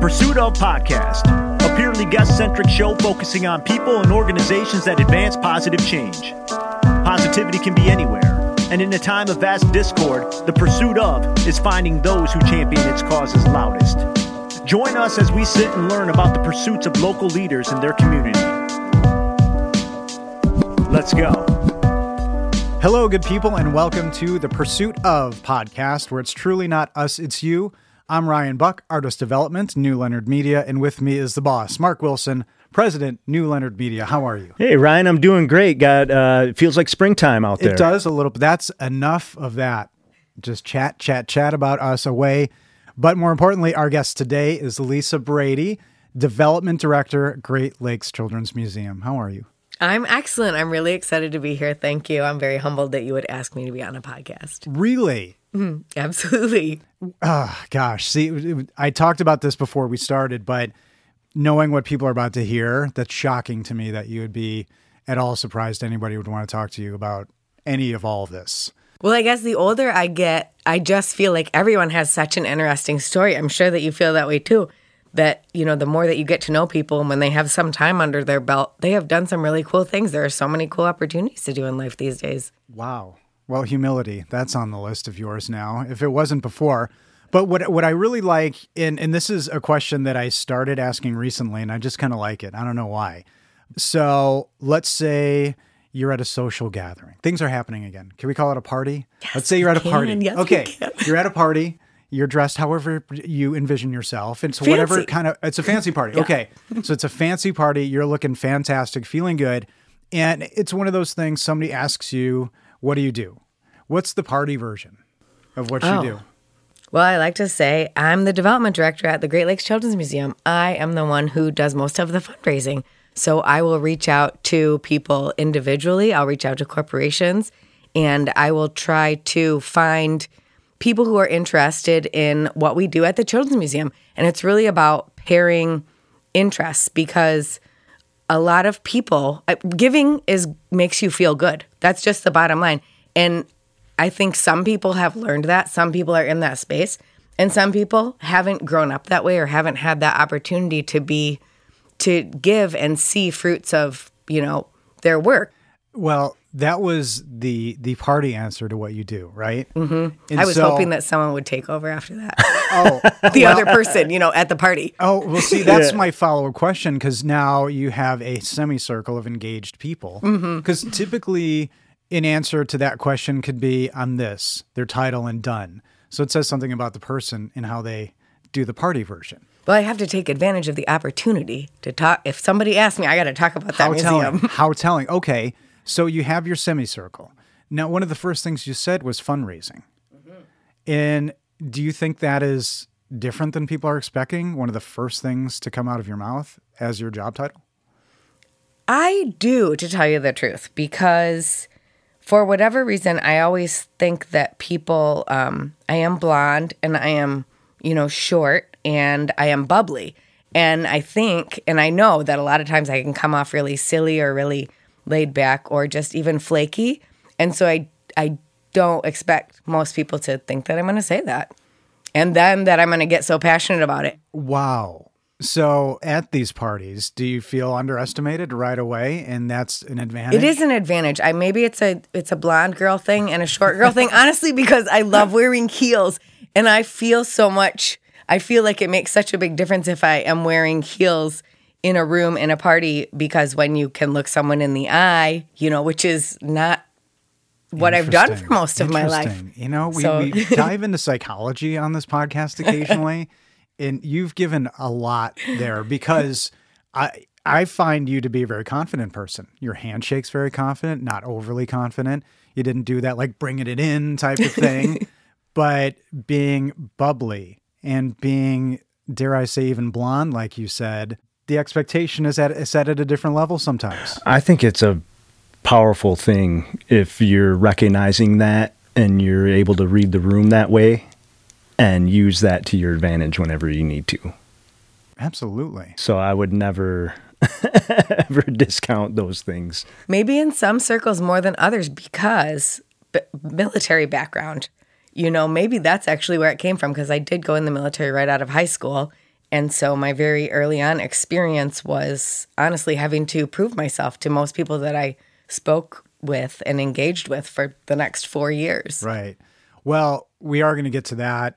Pursuit of Podcast, a purely guest centric show focusing on people and organizations that advance positive change. Positivity can be anywhere, and in a time of vast discord, the pursuit of is finding those who champion its causes loudest. Join us as we sit and learn about the pursuits of local leaders in their community. Let's go. Hello, good people, and welcome to the Pursuit of podcast, where it's truly not us, it's you. I'm Ryan Buck, Artist Development, New Leonard Media, and with me is the boss, Mark Wilson, President, New Leonard Media. How are you? Hey Ryan, I'm doing great. Got uh, it feels like springtime out there. It does a little, but that's enough of that. Just chat, chat, chat about us away. But more importantly, our guest today is Lisa Brady, Development Director, Great Lakes Children's Museum. How are you? I'm excellent. I'm really excited to be here. Thank you. I'm very humbled that you would ask me to be on a podcast. Really? Mm-hmm. Absolutely. Oh, gosh. See, I talked about this before we started, but knowing what people are about to hear, that's shocking to me that you would be at all surprised anybody would want to talk to you about any of all of this. Well, I guess the older I get, I just feel like everyone has such an interesting story. I'm sure that you feel that way too. That, you know, the more that you get to know people and when they have some time under their belt, they have done some really cool things. There are so many cool opportunities to do in life these days. Wow. Well, humility, that's on the list of yours now, if it wasn't before. But what what I really like, and, and this is a question that I started asking recently, and I just kind of like it. I don't know why. So let's say you're at a social gathering. Things are happening again. Can we call it a party? let's say you're at a party. Yes, okay. You're at a party. You're dressed however you envision yourself. It's whatever kind of it's a fancy party. Okay. so it's a fancy party. You're looking fantastic, feeling good. And it's one of those things somebody asks you, what do you do? What's the party version of what Oh. you do? Well, I like to say I'm the development director at the Great Lakes Children's Museum. I am the one who does most of the fundraising. So I will reach out to people individually, I'll reach out to corporations, and I will try to find people who are interested in what we do at the Children's Museum. And it's really about pairing interests because a lot of people giving is makes you feel good. That's just the bottom line. And I think some people have learned that. Some people are in that space, and some people haven't grown up that way or haven't had that opportunity to be to give and see fruits of, you know, their work. Well, that was the the party answer to what you do, right? Mm-hmm. I was hoping that someone would take over after that. Oh, the other person, you know, at the party. oh, well, see, that's my follow up question because now you have a semicircle of engaged people. Mm-hmm. Because typically, an answer to that question could be, "I'm this," their title, and done. So it says something about the person and how they do the party version. Well, I have to take advantage of the opportunity to talk. If somebody asks me, I got to talk about that How museum. telling? How telling? Okay, so you have your semicircle. Now, one of the first things you said was fundraising, and do you think that is different than people are expecting? One of the first things to come out of your mouth as your job title. I do, to tell you the truth, because for whatever reason, I always think that people, um, I am blonde and I am, you know, short and I am bubbly. And I think, and I know that a lot of times I can come off really silly or really laid back or just even flaky. And so I, I don't expect most people to think that I'm going to say that. And then that I'm going to get so passionate about it. Wow. So at these parties, do you feel underestimated right away, and that's an advantage? It is an advantage. I maybe it's a it's a blonde girl thing and a short girl thing. Honestly, because I love wearing heels and I feel so much. I feel like it makes such a big difference if I am wearing heels in a room in a party because when you can look someone in the eye, you know, which is not what I've done for most of my life. You know, we, So- we dive into psychology on this podcast occasionally, and you've given a lot there because I I find you to be a very confident person. Your handshake's very confident, not overly confident. You didn't do that like bringing it in type of thing, but being bubbly and being, dare I say, even blonde, like you said. The expectation is at is set at a different level sometimes. I think it's a powerful thing if you're recognizing that and you're able to read the room that way and use that to your advantage whenever you need to. Absolutely. So I would never ever discount those things. Maybe in some circles more than others because b- military background. You know, maybe that's actually where it came from because I did go in the military right out of high school And so my very early on experience was honestly having to prove myself to most people that I spoke with and engaged with for the next four years. Right. Well, we are going to get to that,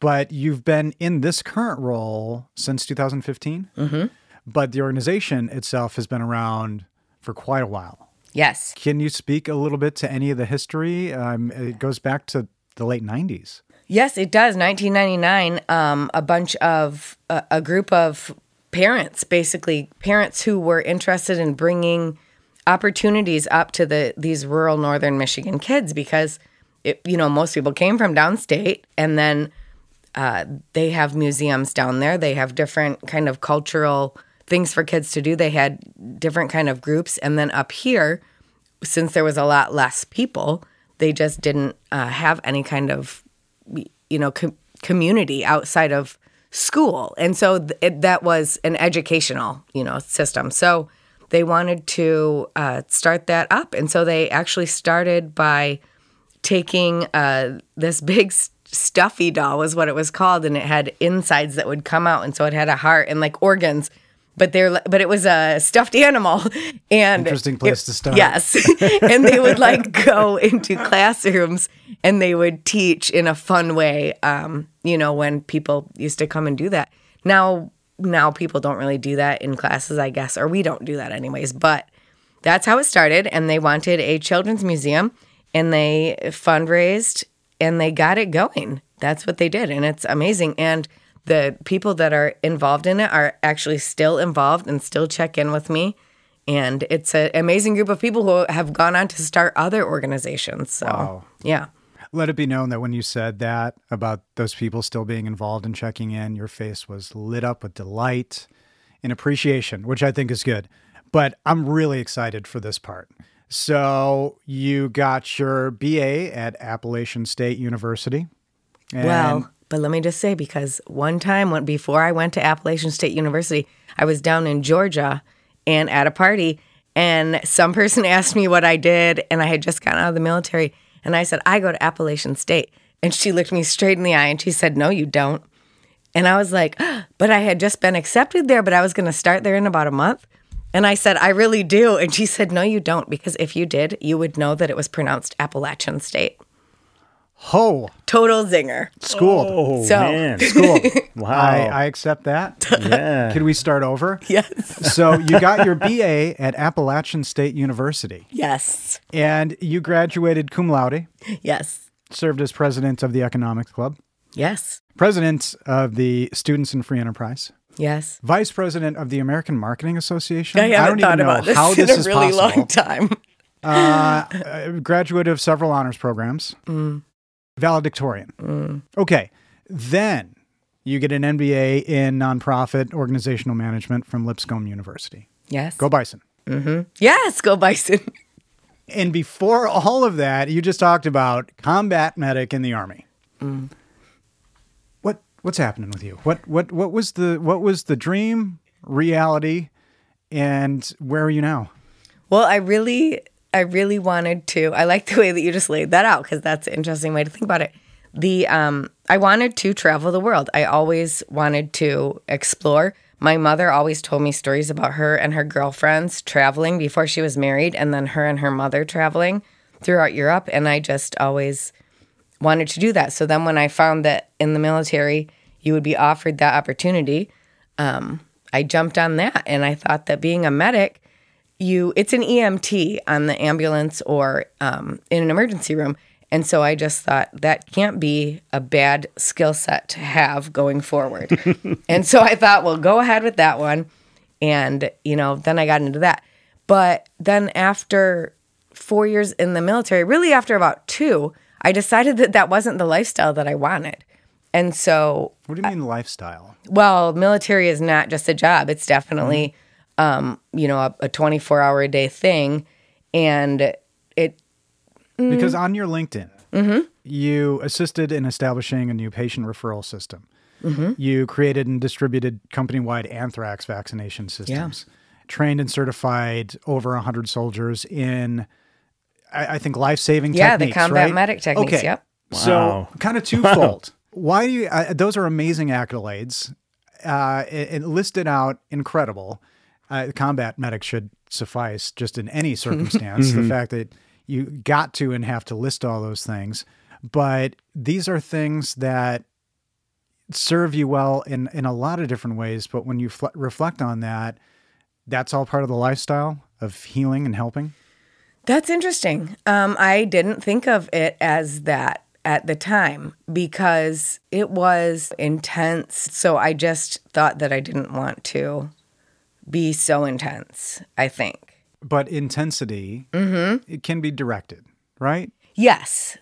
but you've been in this current role since 2015. Mm-hmm. But the organization itself has been around for quite a while. Yes. Can you speak a little bit to any of the history? Um, it goes back to the late 90s. Yes, it does. 1999, um, a bunch of, a, a group of parents, basically parents who were interested in bringing opportunities up to the these rural northern Michigan kids because it, you know most people came from downstate and then uh, they have museums down there. They have different kind of cultural things for kids to do. They had different kind of groups, and then up here, since there was a lot less people, they just didn't uh, have any kind of you know com- community outside of school, and so th- it, that was an educational you know system. So they wanted to uh, start that up, and so they actually started by taking uh, this big stuffy doll was what it was called, and it had insides that would come out, and so it had a heart and like organs. But they're but it was a stuffed animal, and Interesting place it- to start. Yes, and they would like go into classrooms and they would teach in a fun way. Um, you know, when people used to come and do that. Now, now people don't really do that in classes, I guess, or we don't do that anyways. But that's how it started, and they wanted a children's museum, and they fundraised and they got it going. That's what they did, and it's amazing. And the people that are involved in it are actually still involved and still check in with me. And it's an amazing group of people who have gone on to start other organizations. So, Wow. yeah. Let it be known that when you said that about those people still being involved and checking in, your face was lit up with delight and appreciation, which I think is good. But I'm really excited for this part. So you got your BA at Appalachian State University. Well, but let me just say because one time when before I went to Appalachian State University, I was down in Georgia and at a party and some person asked me what I did and I had just gotten out of the military and I said I go to Appalachian State and she looked me straight in the eye and she said no you don't. And I was like, but I had just been accepted there but I was going to start there in about a month. And I said, I really do. And she said, No, you don't, because if you did, you would know that it was pronounced Appalachian State. Ho, Total zinger. schooled. Oh So- man! Schooled. Wow! I, I accept that. yeah. Can we start over? Yes. So you got your BA at Appalachian State University Yes. and you graduated cum laude, Yes. served as president of the Economics Club, Yes. president of the Students in Free Enterprise, Yes. vice president of the American Marketing Association. I haven't don't thought even know about this how in this a is really possible. long time. Uh, graduate of several honors programs, Mm. valedictorian. Okay, then you get an MBA in nonprofit organizational management from Lipscomb University. Yes. Go Bison. Yes. Go Bison. And before all of that, you just talked about combat medic in the army. Mm. What what's happening with you? What what what was the what was the dream, reality, and where are you now? Well, I really, I really wanted to. I like the way that you just laid that out because that's an interesting way to think about it. The um, I wanted to travel the world. I always wanted to explore. My mother always told me stories about her and her girlfriends traveling before she was married, and then her and her mother traveling throughout Europe. And I just always wanted to do that. So then when I found that in the military you would be offered that opportunity, um, I jumped on that, and I thought that being a medic you it's an EMT on the ambulance or um, in an emergency room. And so I just thought that can't be a bad skill set to have going forward. and so I thought, well, go ahead with that one. And, you know, then I got into that. But then after four years in the military, really after about two, I decided that that wasn't the lifestyle that I wanted. And so What do you mean lifestyle? well, military is not just a job. It's definitely, um, you know, a, a 24 hour a day thing. And it, Because Mm-hmm. on your LinkedIn, you assisted in establishing a new patient referral system. Mm-hmm. You created and distributed company wide anthrax vaccination systems. Trained and certified over 100 soldiers in, I, I think, life saving techniques. Yeah, the combat right? medic techniques, Okay. yep. Wow. So, kind of twofold. Why do you, uh, those are amazing accolades. uh, it, it listed out incredible. Uh, combat medic should suffice just in any circumstance. the fact that you got to and have to list all those things, but these are things that serve you well in in a lot of different ways. But when you fl- reflect on that, that's all part of the lifestyle of healing and helping. That's interesting. Um, I didn't think of it as that at the time because it was intense. So I just thought that I didn't want to be so intense, I think. But intensity, it can be directed, right? Yes.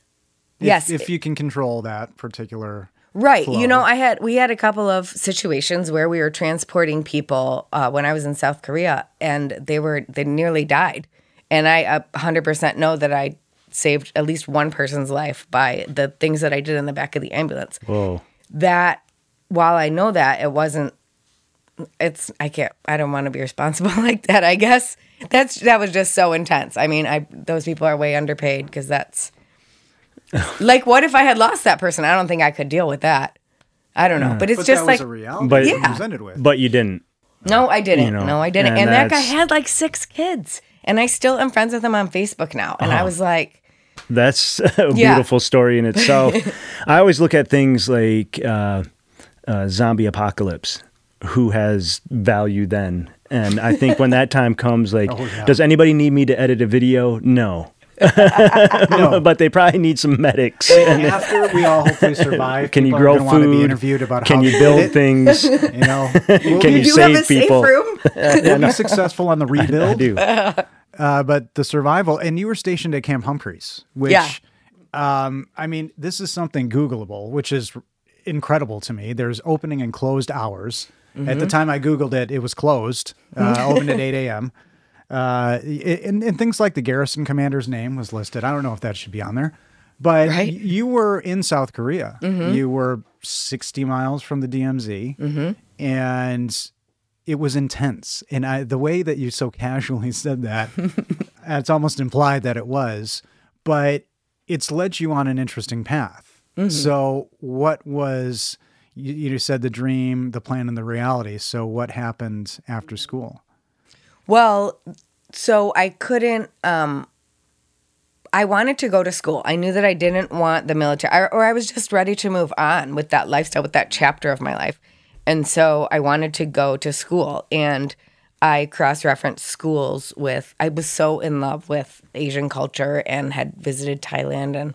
If, yes. If you can control that particular. Right. flow. You know, I had we had a couple of situations where we were transporting people uh, when I was in South Korea, and they were they nearly died, and I a hundred percent know that I saved at least one person's life by the things that I did in the back of the ambulance. Whoa. That while I know that it wasn't, it's I can't I don't want to be responsible like that. I guess that's that was just so intense. I mean, I those people are way underpaid because that's like what if I had lost that person? I don't think I could deal with that. I don't know, but it's But just that like was a reality But- you Yeah. presented with. But you didn't. no, I didn't. You know, no, I didn't. and And, that guy had like six kids, and I still am friends with him on Facebook now. And I Uh-huh. was like, That's a Yeah. beautiful story in itself. I always look at things like uh, uh, zombie apocalypse. Who has value then? And I think when that time comes, like, Oh, yeah. does anybody need me to edit a video? No. no. but they probably need some medics. After we all hopefully survive, Can you people are grow gonna want to be food? interviewed about Can how you build it, things? You know, we'll Can be, you "You have a save people? safe room." we'll be successful on the rebuild. I rebuild. do. Uh, but the survival, and you were stationed at Camp Humphreys, which, Yeah. um, I mean, this is something Googleable, which is incredible to me. There's opening and closed hours. At Mm-hmm. the time I Googled it, it was closed, uh, opened at 8 a.m. Uh, and, and things like the garrison commander's name was listed. I don't know if that should be on there, but Right. Mm-hmm. you were in South Korea. You were 60 miles from the DMZ, and it was intense. And I, the way that you so casually said that, it's almost implied that it was, but it's led you on an interesting path. So, what was you, you said the dream, the plan, and the reality? So, what happened after school? Well, so I couldn't. Um, I wanted to go to school. I knew that I didn't want the military, or, or I was just ready to move on with that lifestyle, with that chapter of my life. And so I wanted to go to school, and I cross referenced schools with. I was so in love with Asian culture and had visited Thailand and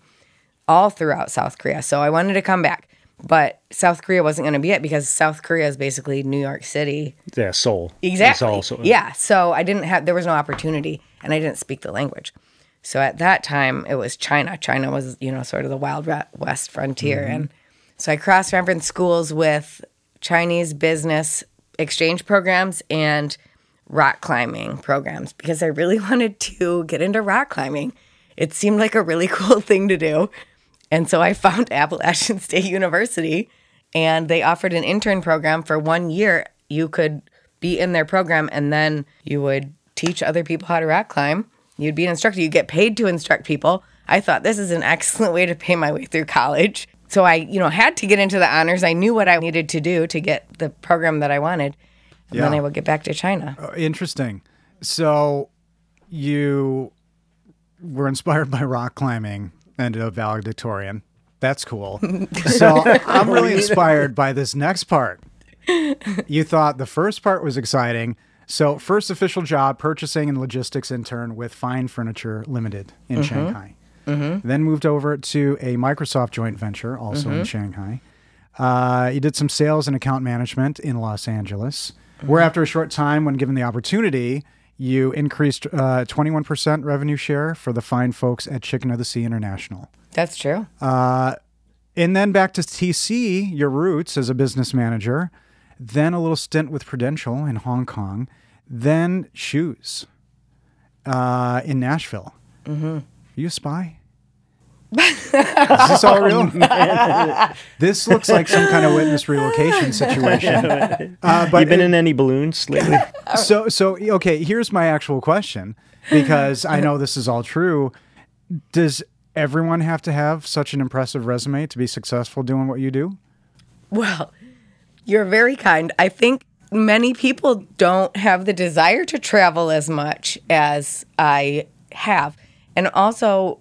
all throughout South Korea. So I wanted to come back. But South Korea wasn't going to be it because South Korea is basically New York City Yeah, Seoul. Exactly. all Seoul. Uh, yeah. So I didn't have, there was no opportunity and I didn't speak the language. So at that time, it was China. China was, you know, sort of the Wild West frontier. Mm-hmm. And so I cross referenced schools with Chinese business exchange programs and rock climbing programs because I really wanted to get into rock climbing. It seemed like a really cool thing to do. And so I found Appalachian State University and they offered an intern program for one year. You could be in their program and then you would teach other people how to rock climb. You'd be an instructor. You get paid to instruct people. I thought this is an excellent way to pay my way through college. So I, you know, had to get into the honors. I knew what I needed to do to get the program that I wanted. And then I would get back to China. Uh, interesting. So, you were inspired by rock climbing and a valedictorian. That's cool. so, I'm really inspired by this next part. You thought the first part was exciting. So, first official job, purchasing and logistics intern with Fine Furniture Limited in mm-hmm. Shanghai. Mm-hmm. Then moved over to a Microsoft joint venture, also in mm-hmm. Shanghai. Uh, you did some sales and account management in Los Angeles, where after a short time, when given the opportunity, you increased uh, 21% revenue share for the fine folks at Chicken of the Sea International. That's true. And then back to TC, your roots as a business manager, then a little stint with Prudential in Hong Kong, then shoes uh, in Nashville. Mm-hmm. Are you a spy? Is this all real? this looks like some kind of witness relocation situation. Uh, but you been in any balloons lately? so so okay here's my actual question because i know this is all true does everyone have to have such an impressive resume to be successful doing what you do Well, You're very kind. I think many people don't have the desire to travel as much as I have. And also, ke-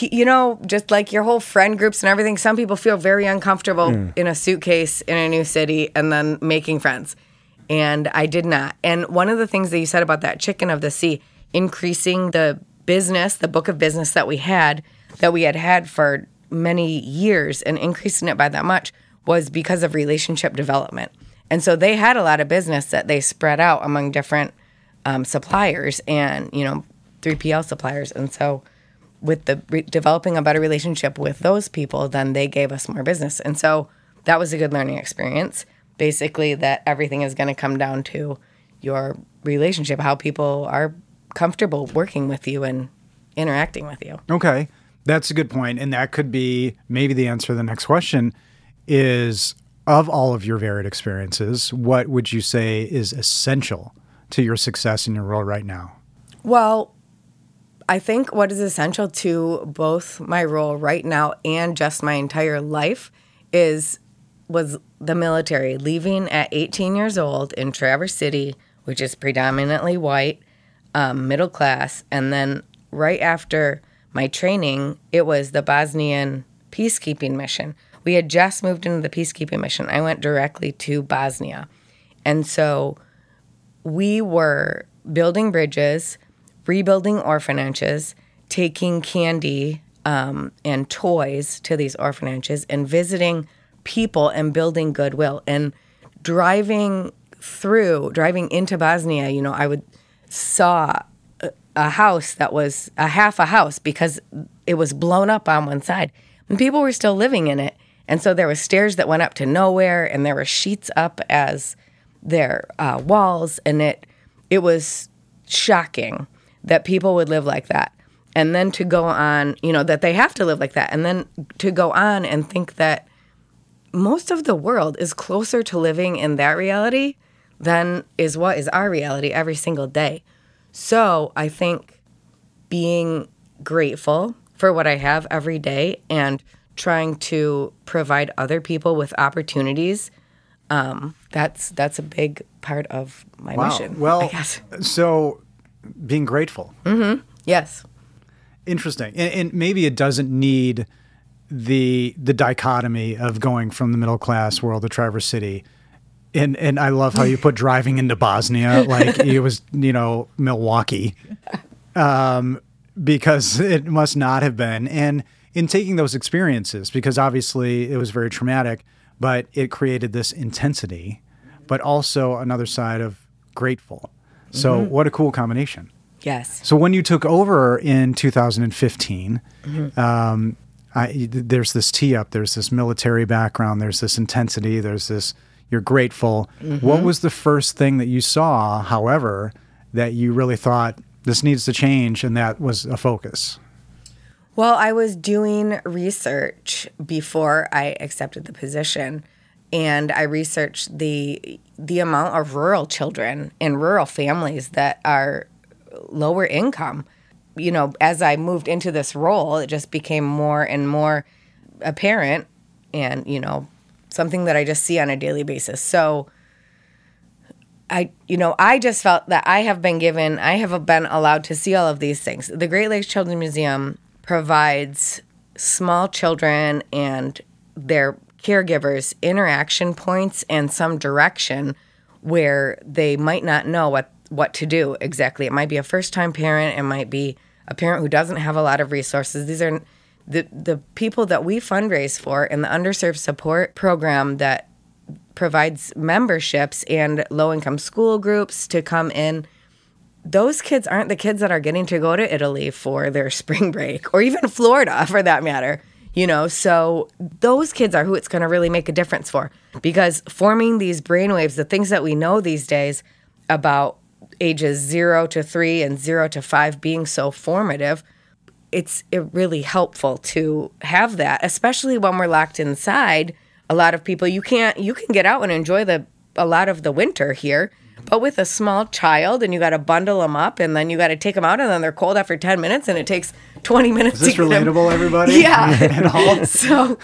you know, just like your whole friend groups and everything, some people feel very uncomfortable in a suitcase in a new city and then making friends. And I did not. And one of the things that you said about that chicken of the sea, increasing the business, the book of business that we had, that we had had for many years and increasing it by that much was because of relationship development. And so they had a lot of business that they spread out among different um, suppliers and, you know, 3PL suppliers. And so with the re- developing a better relationship with those people, then they gave us more business. And so that was a good learning experience. Basically, that everything is going to come down to your relationship, how people are comfortable working with you and interacting with you. Okay. That's a good point. And that could be maybe the answer to the next question is of all of your varied experiences, what would you say is essential to your success in your role right now? Well, I think what is essential to both my role right now and just my entire life is was the military leaving at 18 years old in Traverse City, which is predominantly white, um, middle class, and then right after my training, it was the Bosnian peacekeeping mission. We had just moved into the peacekeeping mission. I went directly to Bosnia, and so we were building bridges, rebuilding orphanages, taking candy um, and toys to these orphanages, and visiting people and building goodwill. And driving through, driving into Bosnia, you know, I would saw a, house that was a half a house because it was blown up on one side, and people were still living in it. And so there were stairs that went up to nowhere, and there were sheets up as their uh, walls, and it it was shocking that people would live like that. And then to go on, you know, that they have to live like that. And then to go on and think that most of the world is closer to living in that reality than is what is our reality every single day. So I think being grateful for what I have every day and trying to provide other people with opportunities um, that's that's a big part of my mission. Well, I guess. so being grateful. yes. Interesting. And, and maybe it doesn't need the the dichotomy of going from the middle class world to Traverse City. And and I love how you put driving into Bosnia like it was, you know, Milwaukee. Um, because it must not have been. And in taking those experiences, because obviously it was very traumatic, but it created this intensity, but also another side of grateful. So mm-hmm. what a cool combination. Yes. So when you took over in 2015, mm-hmm. um, I, there's this tee up, there's this military background, there's this intensity, there's this. You're grateful. Mm-hmm. What was the first thing that you saw, however, that you really thought this needs to change, and that was a focus? Well, I was doing research before I accepted the position, and I researched the the amount of rural children and rural families that are lower income. You know, as I moved into this role, it just became more and more apparent, and you know, something that I just see on a daily basis. So. I, you know, I just felt that I have been given, I have been allowed to see all of these things. The Great Lakes Children's Museum provides small children and their caregivers interaction points and some direction where they might not know what what to do exactly. It might be a first time parent, it might be a parent who doesn't have a lot of resources. These are the the people that we fundraise for in the underserved support program that provides memberships and low income school groups to come in those kids aren't the kids that are getting to go to Italy for their spring break or even Florida for that matter. You know, so those kids are who it's going to really make a difference for because forming these brainwaves, the things that we know these days about ages zero to three and zero to five being so formative, it's it really helpful to have that, especially when we're locked inside. A lot of people you can't you can get out and enjoy the a lot of the winter here, but with a small child and you got to bundle them up and then you got to take them out and then they're cold after 10 minutes and it takes 20 minutes Is this to get relatable, everybody? Yeah. so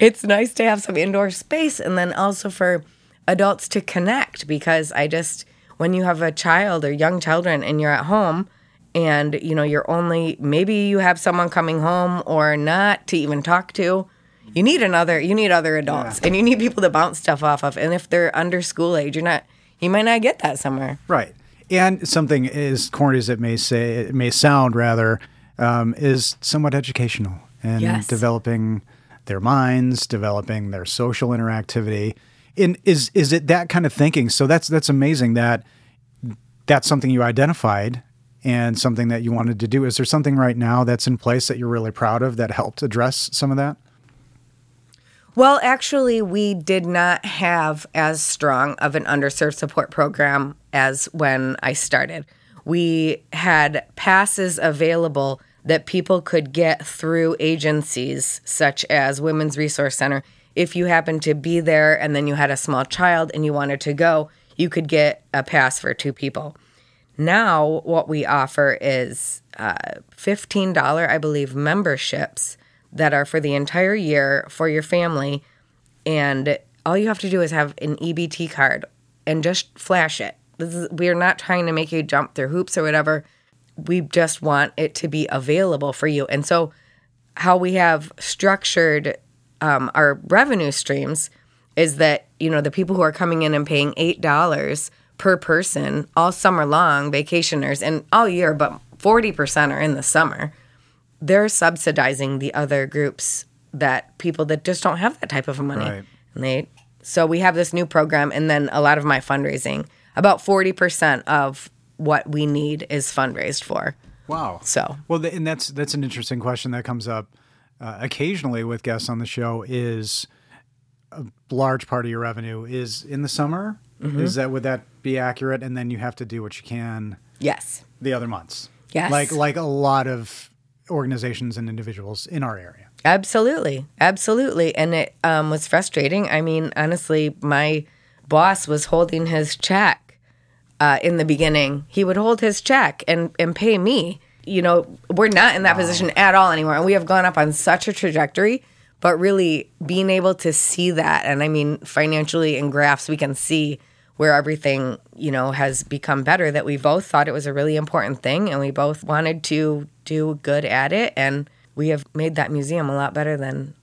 it's nice to have some indoor space and then also for adults to connect because I just when you have a child or young children and you're at home and you know you're only maybe you have someone coming home or not to even talk to you need another you need other adults and you need people to bounce stuff off of and if they're under school age you're not you might not get that somewhere Right. And something as corny as it may say, it may sound rather, um, is somewhat educational and Yes. developing their minds, developing their social interactivity. In is is it that kind of thinking? So that's that's amazing that that's something you identified and something that you wanted to do. Is there something right now that's in place that you're really proud of that helped address some of that? Well, actually, we did not have as strong of an underserved support program as when I started. We had passes available that people could get through agencies such as Women's Resource Center. If you happened to be there and then you had a small child and you wanted to go, you could get a pass for two people. Now, what we offer is uh, $15, I believe, memberships that are for the entire year for your family. And all you have to do is have an EBT card and just flash it. We are not trying to make you jump through hoops or whatever. We just want it to be available for you. And so, how we have structured um, our revenue streams is that you know the people who are coming in and paying eight dollars per person all summer long, vacationers and all year, but forty percent are in the summer. They're subsidizing the other groups that people that just don't have that type of money, Right. and they. So we have this new program, and then a lot of my fundraising. About forty percent of what we need is fundraised for. Wow. So Well, and that's that's an interesting question that comes up uh, occasionally with guests on the show. Is a large part of your revenue is in the summer? Mm-hmm. Is that would that be accurate? And then you have to do what you can yes, the other months. Yes. like like a lot of organizations and individuals in our area. Absolutely, absolutely, and it um, was frustrating. I mean, honestly, my boss was holding his check uh, in the beginning. He would hold his check and and pay me. You know, we're not in that position at all anymore, and we have gone up on such a trajectory. But really, being able to see that, and I mean, financially in graphs, we can see where everything you know has become better. That we both thought it was a really important thing, and we both wanted to do good at it, and we have made that museum a lot better than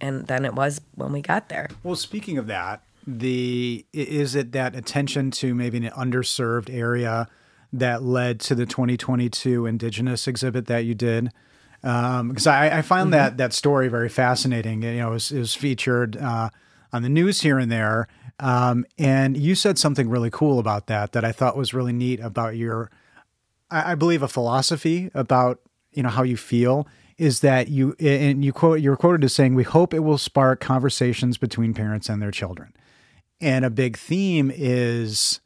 and than it was when we got there. Well, speaking of that, the is it that attention to maybe an underserved area that led to the 2022 Indigenous exhibit that you did? Because I, I found that that story very fascinating. You know, it was, it was featured uh, on the news here and there, um, and you said something really cool about that that I thought was really neat about your I, I believe a philosophy about you know how you feel is that you and you quote you're quoted as saying we hope it will spark conversations between parents and their children. And a big theme is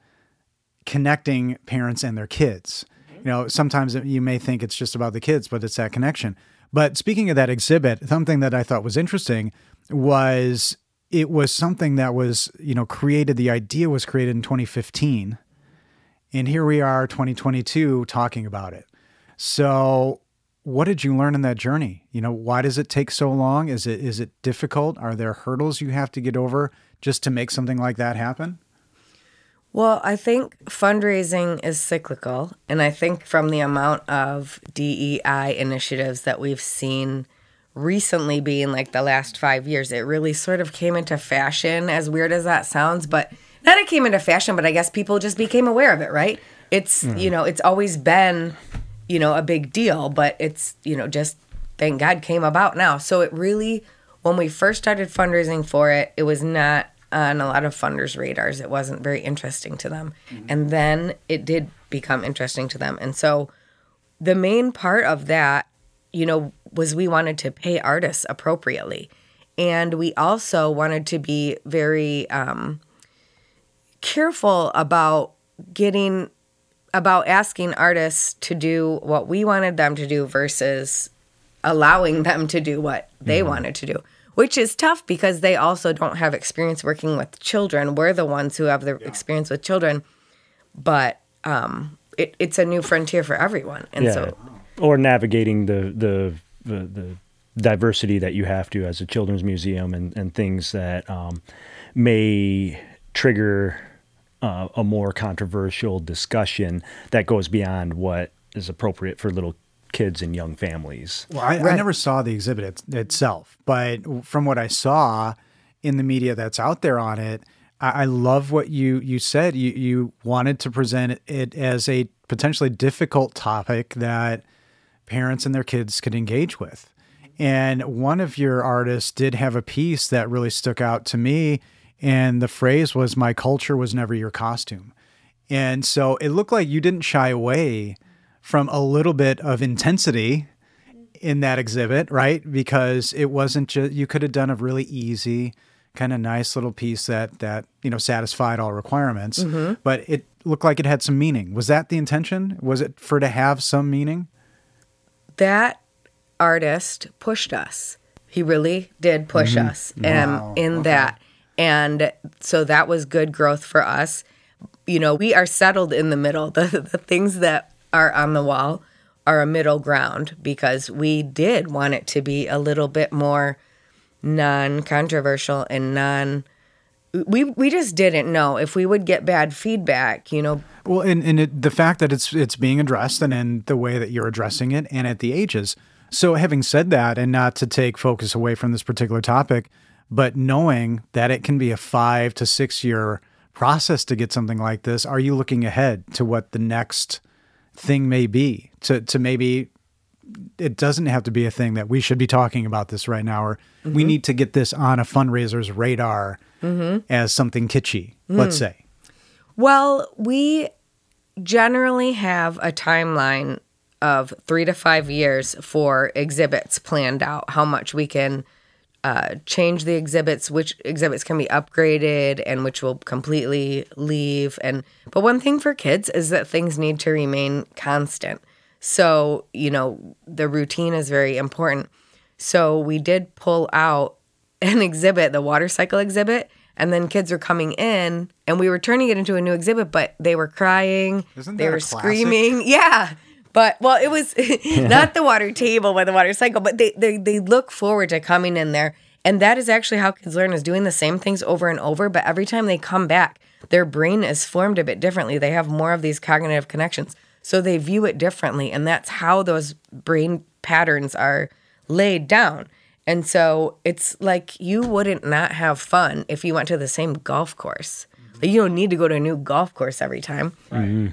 connecting parents and their kids. You know sometimes you may think it's just about the kids but it's that connection. But speaking of that exhibit something that i thought was interesting was it was something that was you know created the idea was created in 2015 and here we are 2022 talking about it. So what did you learn in that journey? You know why does it take so long? Is it is it difficult? Are there hurdles you have to get over just to make something like that happen? Well, I think fundraising is cyclical, and I think from the amount of DEI initiatives that we've seen recently being like the last 5 years, it really sort of came into fashion as weird as that sounds, but not it came into fashion, but I guess people just became aware of it, right? It's, you know, it's always been, you know, a big deal, but it's, you know, just thank God came about now. So it really when we first started fundraising for it, it was not on a lot of funders' radars. It wasn't very interesting to them. And then it did become interesting to them. And so the main part of that, you know, was we wanted to pay artists appropriately. And we also wanted to be very um, careful about getting, about asking artists to do what we wanted them to do versus allowing them to do what they wanted to do, which is tough because they also don't have experience working with children. We're the ones who have the experience with children, but um, it, it's a new frontier for everyone. And yeah. so, or navigating the, the the the diversity that you have to as a children's museum and and things that um, may trigger uh, a more controversial discussion that goes beyond what is appropriate for little kids and young families. Well, I, I never saw the exhibit it, itself, but from what I saw in the media that's out there on it, I, I love what you you said. You you wanted to present it as a potentially difficult topic that parents and their kids could engage with. And one of your artists did have a piece that really stuck out to me. And the phrase was, My culture was never your costume. And so it looked like you didn't shy away from a little bit of intensity in that exhibit, right? Because it wasn't just, you could have done a really easy, kind of nice little piece that, that, you know, satisfied all requirements, but it looked like it had some meaning. Was that the intention? Was it for to have some meaning? that artist pushed us. He really did push us um, in that. And so that was good growth for us. You know, we are settled in the middle. The, the things that are on the wall are a middle ground because we did want it to be a little bit more non controversial and non. We, we just didn't know if we would get bad feedback, you know, Well, and, and it, the fact that it's it's being addressed and in the way that you're addressing it and at the ages. So having said that, and not to take focus away from this particular topic, but knowing that it can be a five to six year process to get something like this, are you looking ahead to what the next thing may be? To to maybe it doesn't have to be a thing that we should be talking about this right now, or we mm-hmm. need to get this on a fundraiser's radar mm-hmm. as something kitschy, let's mm. say. Well, we generally have a timeline of three to five years for exhibits planned out, how much we can uh, change the exhibits, which exhibits can be upgraded and which will completely leave. And but one thing for kids is that things need to remain constant. So, you know, the routine is very important. So we did pull out an exhibit, the water cycle exhibit, and then kids were coming in and we were turning it into a new exhibit, but they were crying. Isn't they were classic? screaming. Yeah. But well, it was not the water table by the water cycle, but they, they they look forward to coming in there. And that is actually how kids learn is doing the same things over and over, but every time they come back, their brain is formed a bit differently. They have more of these cognitive connections. So they view it differently. And that's how those brain patterns are laid down. And so it's like you wouldn't not have fun if you went to the same golf course. You don't need to go to a new golf course every time.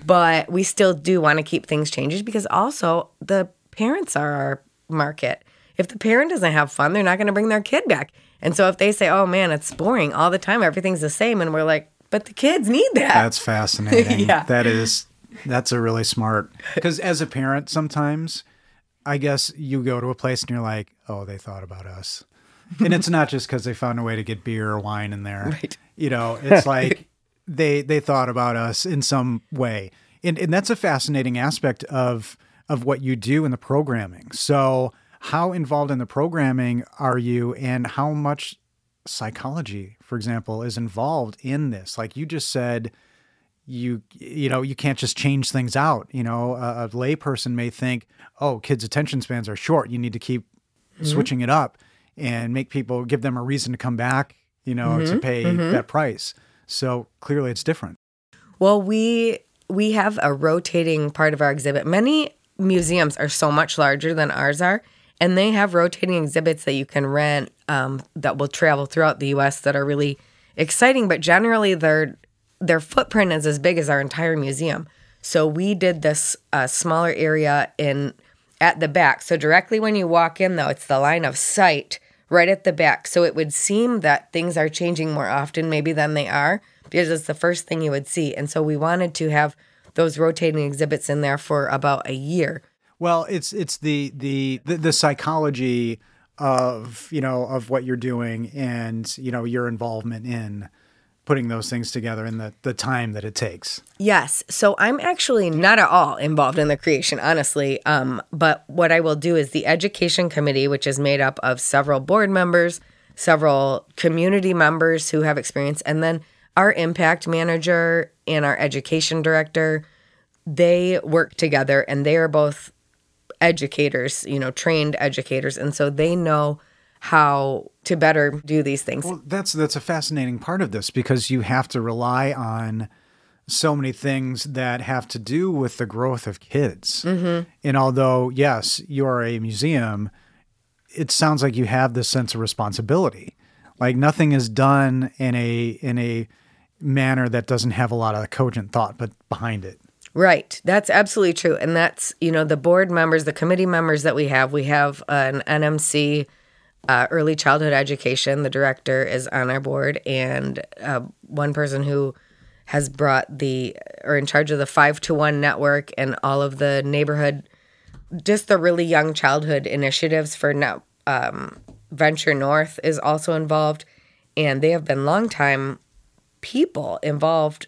But we still do want to keep things changing because also the parents are our market. If the parent doesn't have fun, they're not going to bring their kid back. And so if they say, "Oh man, it's boring all the time, everything's the same," and we're like, "But the kids need that." That's fascinating. Yeah. That is that's a really smart because as a parent sometimes I guess you go to a place and you're like, "Oh, they thought about us." And it's not just cuz they found a way to get beer or wine in there. Right. You know, it's like they they thought about us in some way. And and that's a fascinating aspect of of what you do in the programming. So, how involved in the programming are you and how much psychology, for example, is involved in this? Like you just said, you you know you can't just change things out. You know, a, a layperson may think, oh, kids' attention spans are short. You need to keep mm-hmm. switching it up and make people give them a reason to come back. You know, to mm-hmm. pay mm-hmm. that price. So clearly, it's different. Well, we we have a rotating part of our exhibit. Many museums are so much larger than ours are, and they have rotating exhibits that you can rent um, that will travel throughout the U.S. that are really exciting. But generally, their their footprint is as big as our entire museum. So we did this uh, smaller area in at the back. So directly when you walk in, though, it's the line of sight right at the back. So it would seem that things are changing more often, maybe than they are, because it's the first thing you would see. And so we wanted to have those rotating exhibits in there for about a year. Well, it's it's the the the, the psychology of you know of what you're doing and you know your involvement in putting those things together and the the time that it takes. Yes. So I'm actually not at all involved in the creation, honestly. Um, but what I will do is the education committee, which is made up of several board members, several community members who have experience, and then our impact manager and our education director, they work together and they are both educators, you know, trained educators. And so they know how to better do these things. Well, that's that's a fascinating part of this because you have to rely on so many things that have to do with the growth of kids. Mm-hmm. And although yes, you are a museum, it sounds like you have this sense of responsibility. Like nothing is done in a in a manner that doesn't have a lot of cogent thought but behind it. Right. That's absolutely true. And that's, you know, the board members, the committee members that we have, we have an NMC uh, early childhood education. The director is on our board, and uh, one person who has brought the or in charge of the five to one network and all of the neighborhood, just the really young childhood initiatives for now. Um, Venture North is also involved, and they have been longtime people involved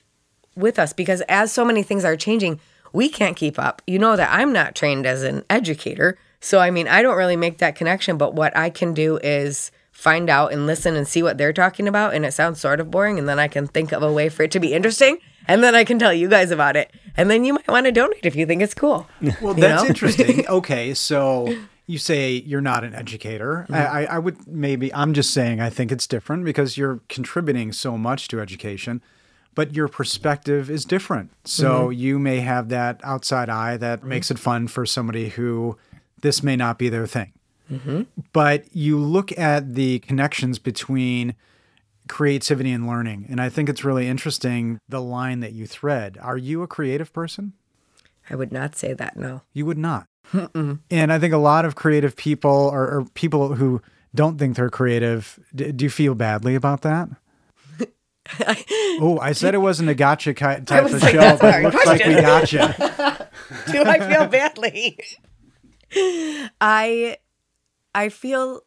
with us because as so many things are changing, we can't keep up. You know that I'm not trained as an educator. So, I mean, I don't really make that connection, but what I can do is find out and listen and see what they're talking about. And it sounds sort of boring. And then I can think of a way for it to be interesting. And then I can tell you guys about it. And then you might want to donate if you think it's cool. Well, that's know? interesting. Okay. So, you say you're not an educator. Mm-hmm. I, I would maybe, I'm just saying, I think it's different because you're contributing so much to education but your perspective is different. So mm-hmm. you may have that outside eye that makes it fun for somebody who this may not be their thing. Mm-hmm. But you look at the connections between creativity and learning. And I think it's really interesting the line that you thread. Are you a creative person? I would not say that, no. You would not. Mm-mm. And I think a lot of creative people or, or people who don't think they're creative, d- do you feel badly about that? oh, I said it wasn't a gotcha type of like, show, but it looks like we gotcha. Do I feel badly? I I feel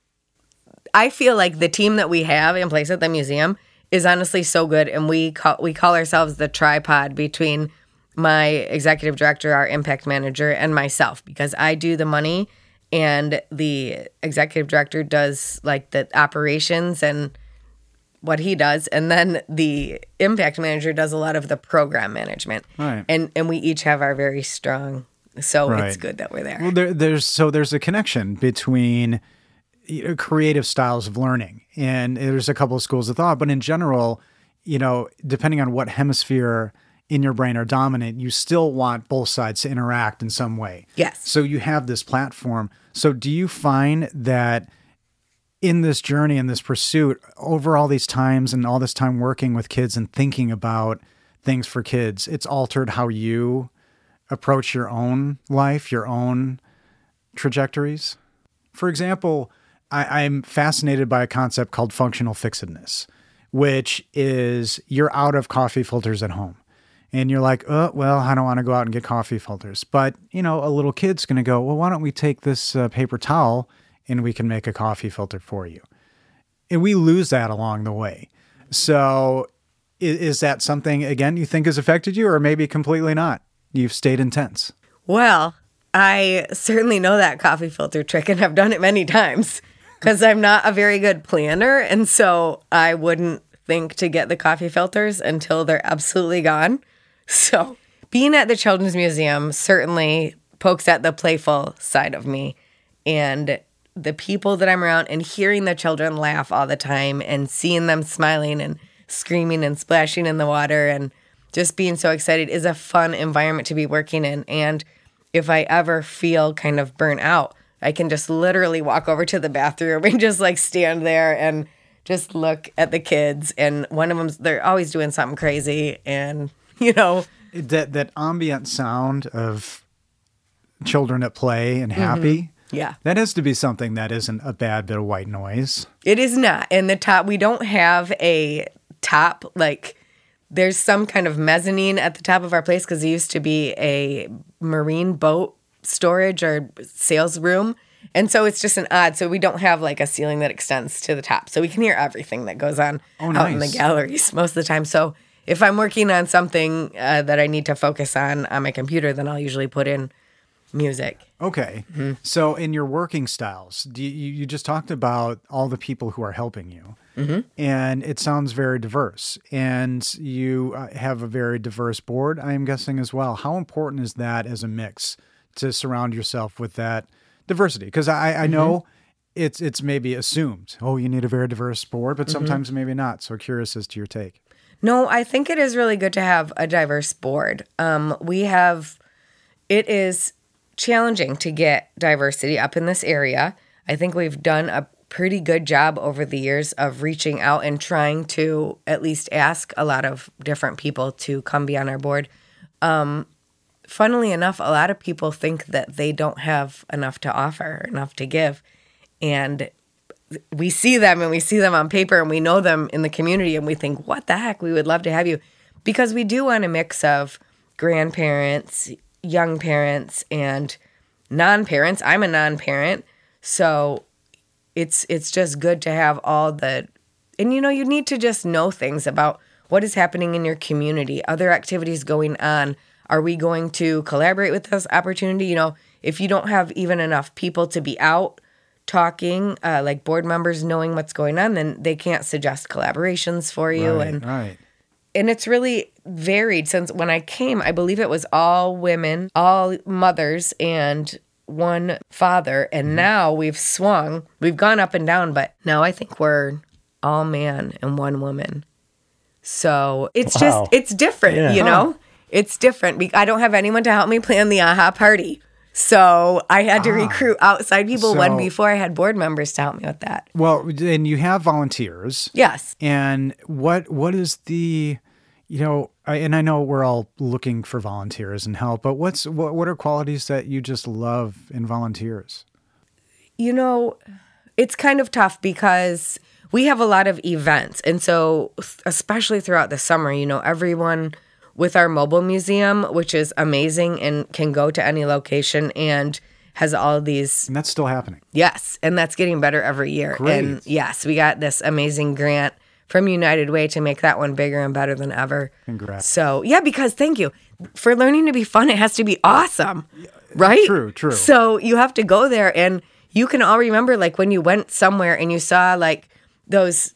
I feel like the team that we have in place at the museum is honestly so good and we call we call ourselves the tripod between my executive director, our impact manager and myself because I do the money and the executive director does like the operations and what he does and then the impact manager does a lot of the program management. Right. And and we each have our very strong so right. it's good that we're there. Well there, there's so there's a connection between uh, creative styles of learning. And there's a couple of schools of thought but in general you know depending on what hemisphere in your brain are dominant you still want both sides to interact in some way. Yes. So you have this platform. So do you find that in this journey and this pursuit over all these times and all this time working with kids and thinking about things for kids, it's altered how you approach your own life, your own trajectories. For example, I, am fascinated by a concept called functional fixedness, which is you're out of coffee filters at home. And you're like, oh, well, I don't want to go out and get coffee filters. But, you know, a little kid's going to go, well, why don't we take this uh, paper towel and we can make a coffee filter for you. And we lose that along the way. So, is, is that something, again, you think has affected you, or maybe completely not? You've stayed intense. Well, I certainly know that coffee filter trick and I've done it many times because I'm not a very good planner. And so I wouldn't think to get the coffee filters until they're absolutely gone. So being at the Children's Museum certainly pokes at the playful side of me. And the people that I'm around and hearing the children laugh all the time and seeing them smiling and screaming and splashing in the water and just being so excited is a fun environment to be working in. And if I ever feel kind of burnt out, I can just literally walk over to the bathroom and just like stand there and just look at the kids. And one of them's, they're always doing something crazy. And, you know, that, that ambient sound of children at play and happy. Mm-hmm yeah. That has to be something that isn't a bad bit of white noise. It is not. And the top, we don't have a top, like, there's some kind of mezzanine at the top of our place because it used to be a marine boat storage or sales room. And so it's just an odd. So we don't have like a ceiling that extends to the top. So we can hear everything that goes on oh, nice. out in the galleries most of the time. So if I'm working on something uh, that I need to focus on on my computer, then I'll usually put in music. Okay. Mm-hmm. So, in your working styles, you, you, just talked about all the people who are helping you, mm-hmm. and it sounds very diverse. And you uh, have a very diverse board, I am guessing, as well. How important is that as a mix to surround yourself with that diversity? Because I, I mm-hmm. know it's it's maybe assumed. Oh, you need a very diverse board, but sometimes maybe not. So curious as to your take. No, I think it is really good to have a diverse board. Um, we have, it is challenging to get diversity up in this area. I think we've done a pretty good job over the years of reaching out and trying to at least ask a lot of different people to come be on our board. Um, funnily enough, a lot of people think that they don't have enough to offer, enough to give. And we see them and we see them on paper and we know them in the community and we think, what the heck? We would love to have you. Because we do want a mix of grandparents, young parents, and non parents. I'm a non parent. So it's it's just good to have all the and you know, you need to just know things about what is happening in your community, other activities going on. Are we going to collaborate with this opportunity? You know, if you don't have even enough people to be out talking, uh, like board members knowing what's going on, then they can't suggest collaborations for you. right, and right. and it's really varied since when I came, I believe it was all women, all mothers, and one father. And mm-hmm. now we've swung, we've gone up and down, but now I think we're all man and one woman. So it's Wow. just, it's different, Yeah. you know? It's different. I don't have anyone to help me plan the AHA party. So I had to ah. recruit outside people when before I had board members to help me with that. Well, and you have volunteers. Yes. And what what is the, you know, I, and I know we're all looking for volunteers and help, but what's what what are qualities that you just love in volunteers? You know, it's kind of tough because we have a lot of events. And so, especially throughout the summer, you know, everyone with our mobile museum, which is amazing and can go to any location and has all these And that's still happening. Yes, and that's getting better every year. And yes, we got this amazing grant from United Way to make that one bigger and better than ever. Congrats. So, yeah, because thank you. For learning to be fun, it has to be awesome. Right? True, true. So, you have to go there and you can all remember like when you went somewhere and you saw like those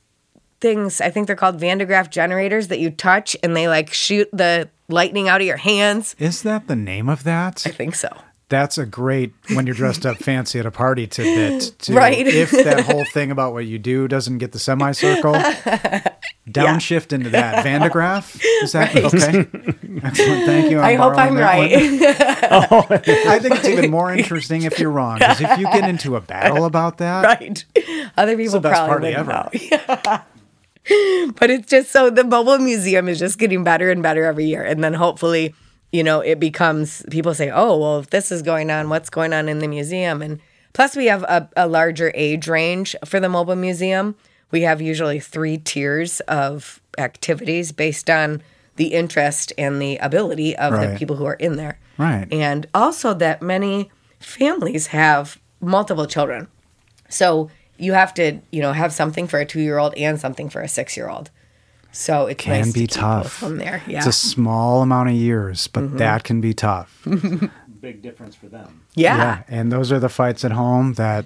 things, I think they're called Van de Graaff generators that you touch and they like shoot the lightning out of your hands. Is that the name of that? I think so. That's a great when you're dressed up fancy at a party tidbit. To, Right. If that whole thing about what you do doesn't get the semicircle, downshift into that. Van de Graaff? Is that okay? Excellent. Thank you. I hope I'm that one. right. Oh. I think it's even more interesting if you're wrong. Because if you get into a battle about that, right. Other people the best probably party wouldn't ever. know. but it's just so the mobile museum is just getting better and better every year, and then hopefully, you know, it becomes people say, "Oh, well, if this is going on, what's going on in the museum?" And plus, we have a, a larger age range for the mobile museum. We have usually three tiers of activities based on the interest and the ability of the people who are in there. Right. And also that many families have multiple children. So you have to, you know, have something for a two year old and something for a six year old. So it Can nice be to tough. from there. Yeah. it's a small amount of years, but Mm-hmm. that can be tough. Big difference for them. yeah. yeah, And those are the fights at home that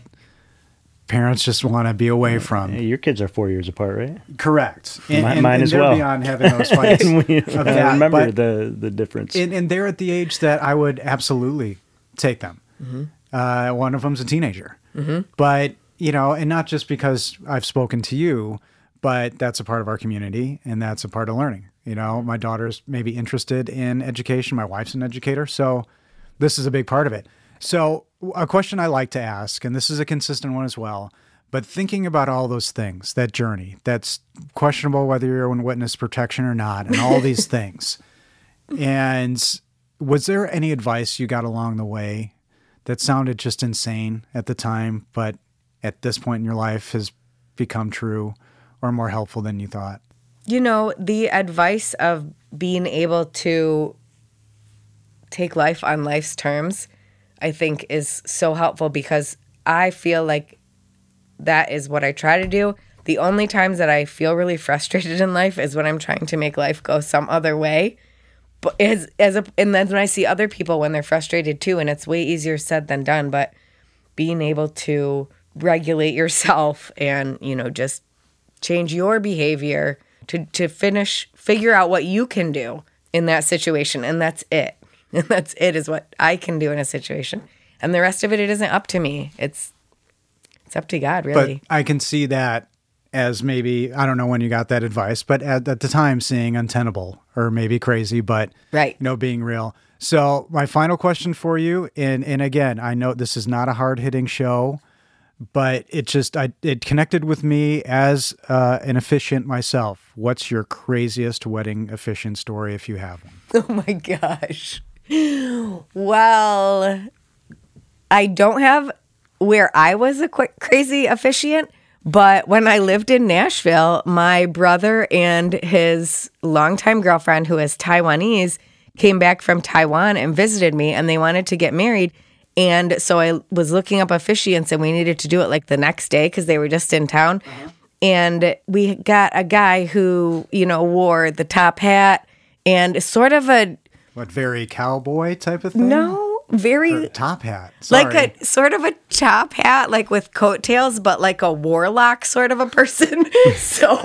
parents just want to be away from. Hey, your kids are four years apart, right? Correct. And, Mi- and- mine and as well. beyond having those fights. And we, of I that, remember but- the the difference. and, and they're at the age that I would absolutely take them. Mm-hmm. Uh, one of them's a teenager, but you know, and not just because I've spoken to you, but that's a part of our community and that's a part of learning. You know, my daughter's maybe interested in education. My wife's an educator, so this is a big part of it. So, a question I like to ask, and this is a consistent one as well, but thinking about all those things, that journey, that's questionable whether you're in witness protection or not, and all these things. And was there any advice you got along the way that sounded just insane at the time, but at this point in your life has become true or more helpful than you thought? You know, the advice of being able to take life on life's terms, I think is so helpful because I feel like that is what I try to do. The only times that I feel really frustrated in life is when I'm trying to make life go some other way. But as as a and then when I see other people when they're frustrated too, and it's way easier said than done. But being able to regulate yourself and you know just change your behavior to to finish figure out what you can do in that situation and that's it and that's it is what i can do in a situation and the rest of it it isn't up to me it's It's up to God, really. But I can see that as maybe I don't know when you got that advice, but at, at the time seeing untenable or maybe crazy, but Right. you know, being real. So my final question for you, and and again, I know this is not a hard hitting show, but it just I it connected with me as uh, an officiant myself. What's your craziest wedding officiant story if you have one? Oh my gosh. Well, I don't have where I was a quick crazy officiant, but when I lived in Nashville, my brother and his longtime girlfriend, who is Taiwanese, came back from Taiwan and visited me, and they wanted to get married. And so I was looking up officiants, and we needed to do it like the next day because they were just in town. Uh-huh. And we got a guy who, you know, wore the top hat and sort of a What very cowboy type of thing? no, very Or top hat. like a sort of a top hat, like with coattails, but like a warlock sort of a person. so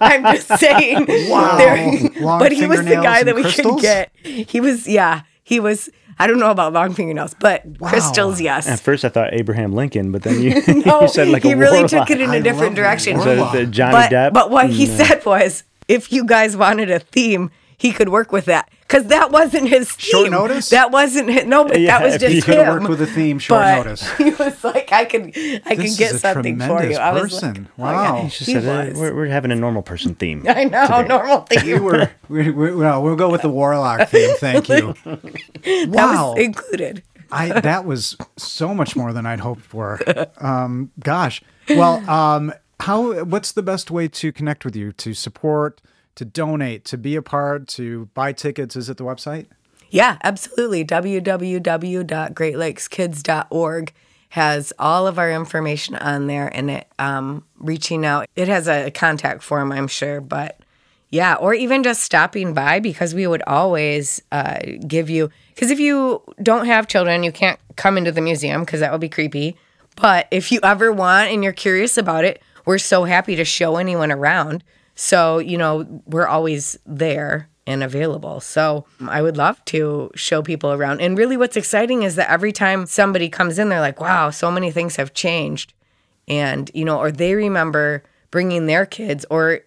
I'm just saying, Wow. there- but he was the guy that we crystals? could get. He was, yeah, he was. I don't know about long fingernails, but crystals, yes. At first, I thought Abraham Lincoln, but then you, No, you said like he a really warlock. took it in I a different direction. that. So the Johnny but, Depp. but what he Mm, said was, if you guys wanted a theme, he could work with that because that wasn't his theme. Short notice? That wasn't his, no, but Yeah, that was if just you could him. have worked with a theme short but notice. He was like, I can, I can get is a something for tremendous you. I was person. like, oh, yeah, Wow. She he said, uh, was. we're, we're having a normal person theme. I know, normal theme. We're, we we well, we'll go with the warlock theme. Thank you. that Wow. was included. I that was so much more than I'd hoped for. Um, gosh. Well, um, how? What's the best way to connect with you? To support, to donate, to be a part, to buy tickets? Is it the website? Yeah, absolutely. www.greatlakeskids.org has all of our information on there and it um, reaching out. It has a contact form, I'm sure, but yeah, or even just stopping by because we would always uh, give you, because if you don't have children, you can't come into the museum because that would be creepy. But if you ever want and you're curious about it, we're so happy to show anyone around. So, you know, we're always there and available. So I would love to show people around. And really, what's exciting is that every time somebody comes in, they're like, wow, so many things have changed. And, you know, or they remember bringing their kids, or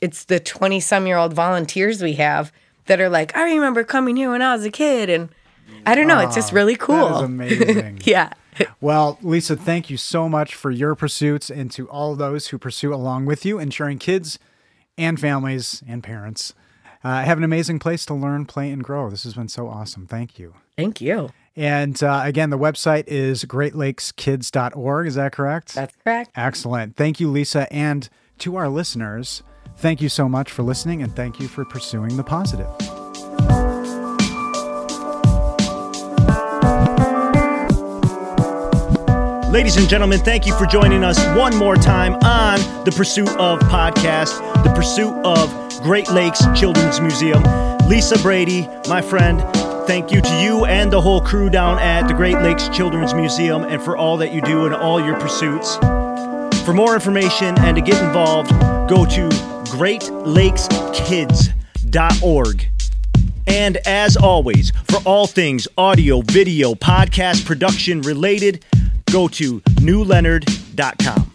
it's the 20 some year old volunteers we have that are like, I remember coming here when I was a kid. And I don't know, it's just ah, really cool. That is amazing. yeah. Well, Lisa, thank you so much for your pursuits and to all those who pursue along with you, ensuring kids and families and parents uh, have an amazing place to learn, play, and grow. This has been so awesome. Thank you. Thank you. And uh, again, the website is greatlakeskids.org. Is that correct? That's correct. Excellent. Thank you, Lisa. And to our listeners, thank you so much for listening and thank you for pursuing the positive. Ladies and gentlemen, thank you for joining us one more time on the Pursuit of Podcast, the Pursuit of Great Lakes Children's Museum. Lisa Brady, my friend, thank you to you and the whole crew down at the Great Lakes Children's Museum and for all that you do and all your pursuits. For more information and to get involved, go to greatlakeskids.org. And as always, for all things audio, video, podcast production related, go to newleonard.com.